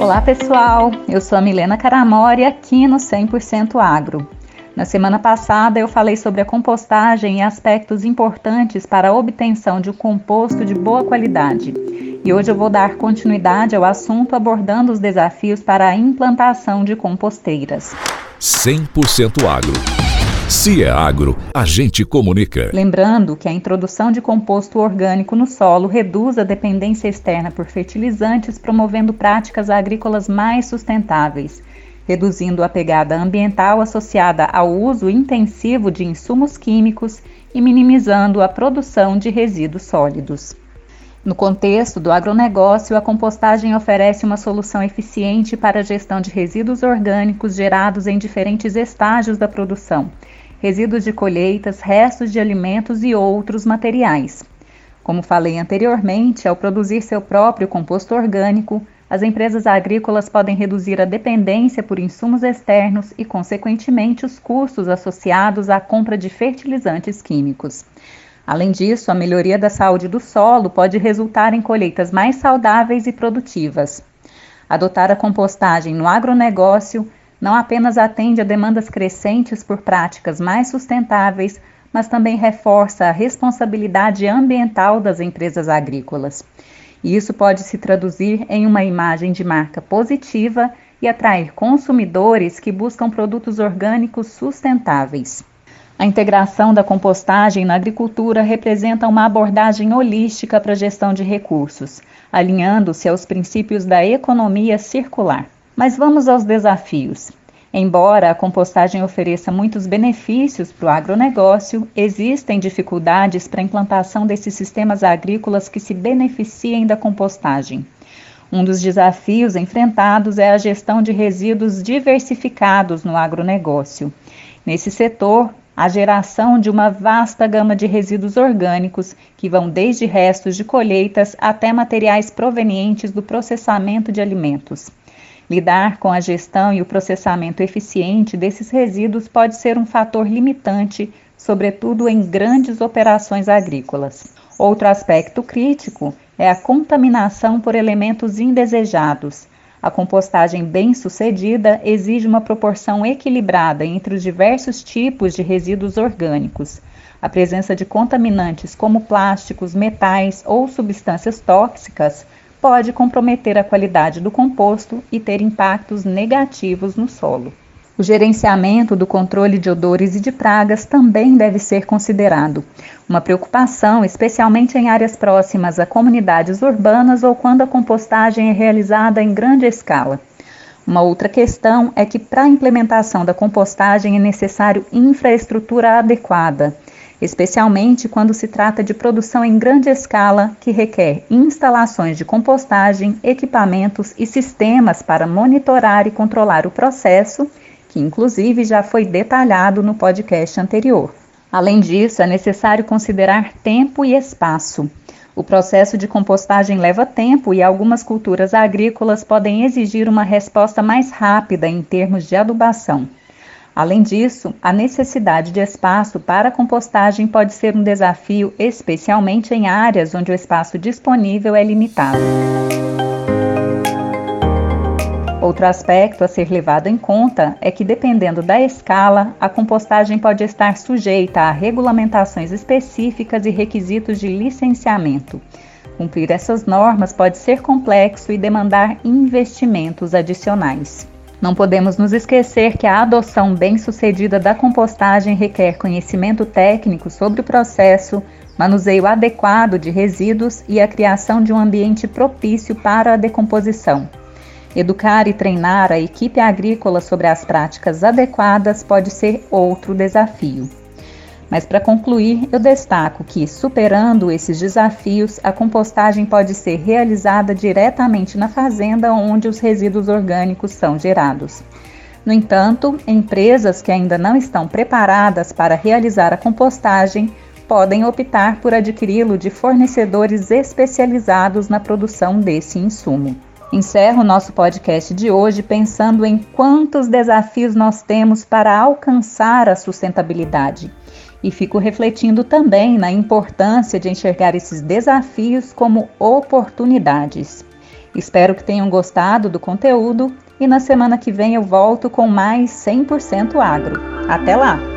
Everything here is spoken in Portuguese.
Olá pessoal, eu sou a Milena Caramori aqui no 100% Agro. Na semana passada eu falei sobre a compostagem e aspectos importantes para a obtenção de um composto de boa qualidade. E hoje eu vou dar continuidade ao assunto abordando os desafios para a implantação de composteiras. 100% Agro se é agro, a gente comunica. Lembrando que a introdução de composto orgânico no solo reduz a dependência externa por fertilizantes, promovendo práticas agrícolas mais sustentáveis, reduzindo a pegada ambiental associada ao uso intensivo de insumos químicos e minimizando a produção de resíduos sólidos. No contexto do agronegócio, a compostagem oferece uma solução eficiente para a gestão de resíduos orgânicos gerados em diferentes estágios da produção resíduos de colheitas, restos de alimentos e outros materiais. Como falei anteriormente, ao produzir seu próprio composto orgânico, as empresas agrícolas podem reduzir a dependência por insumos externos e, consequentemente, os custos associados à compra de fertilizantes químicos. Além disso, a melhoria da saúde do solo pode resultar em colheitas mais saudáveis e produtivas. Adotar a compostagem no agronegócio não apenas atende a demandas crescentes por práticas mais sustentáveis, mas também reforça a responsabilidade ambiental das empresas agrícolas. E isso pode se traduzir em uma imagem de marca positiva e atrair consumidores que buscam produtos orgânicos sustentáveis. A integração da compostagem na agricultura representa uma abordagem holística para a gestão de recursos, alinhando-se aos princípios da economia circular. Mas vamos aos desafios. Embora a compostagem ofereça muitos benefícios para o agronegócio, existem dificuldades para a implantação desses sistemas agrícolas que se beneficiem da compostagem. Um dos desafios enfrentados é a gestão de resíduos diversificados no agronegócio. Nesse setor, a geração de uma vasta gama de resíduos orgânicos, que vão desde restos de colheitas até materiais provenientes do processamento de alimentos. Lidar com a gestão e o processamento eficiente desses resíduos pode ser um fator limitante, sobretudo em grandes operações agrícolas. Outro aspecto crítico é a contaminação por elementos indesejados. A compostagem bem-sucedida exige uma proporção equilibrada entre os diversos tipos de resíduos orgânicos. A presença de contaminantes como plásticos, metais ou substâncias tóxicas pode comprometer a qualidade do composto e ter impactos negativos no solo. O gerenciamento do controle de odores e de pragas também deve ser considerado, uma preocupação especialmente em áreas próximas a comunidades urbanas ou quando a compostagem é realizada em grande escala. Uma outra questão é que, para a implementação da compostagem, é necessário infraestrutura adequada especialmente quando se trata de produção em grande escala que requer instalações de compostagem, equipamentos e sistemas para monitorar e controlar o processo, que inclusive já foi detalhado no podcast anterior. Além disso, é necessário considerar tempo e espaço. O processo de compostagem leva tempo e algumas culturas agrícolas podem exigir uma resposta mais rápida em termos de adubação. Além disso, a necessidade de espaço para compostagem pode ser um desafio, especialmente em áreas onde o espaço disponível é limitado. Outro aspecto a ser levado em conta é que, dependendo da escala, a compostagem pode estar sujeita a regulamentações específicas e requisitos de licenciamento. Cumprir essas normas pode ser complexo e demandar investimentos adicionais. Não podemos nos esquecer que a adoção bem-sucedida da compostagem requer conhecimento técnico sobre o processo, manuseio adequado de resíduos e a criação de um ambiente propício para a decomposição. Educar e treinar a equipe agrícola sobre as práticas adequadas pode ser outro desafio. Mas para concluir, eu destaco que, superando esses desafios, a compostagem pode ser realizada diretamente na fazenda onde os resíduos orgânicos são gerados. No entanto, empresas que ainda não estão preparadas para realizar a compostagem podem optar por adquiri-lo de fornecedores especializados na produção desse insumo. Encerro o nosso podcast de hoje pensando em quantos desafios nós temos para alcançar a sustentabilidade e fico refletindo também na importância de enxergar esses desafios como oportunidades. Espero que tenham gostado do conteúdo e na semana que vem eu volto com mais 100% agro. Até lá!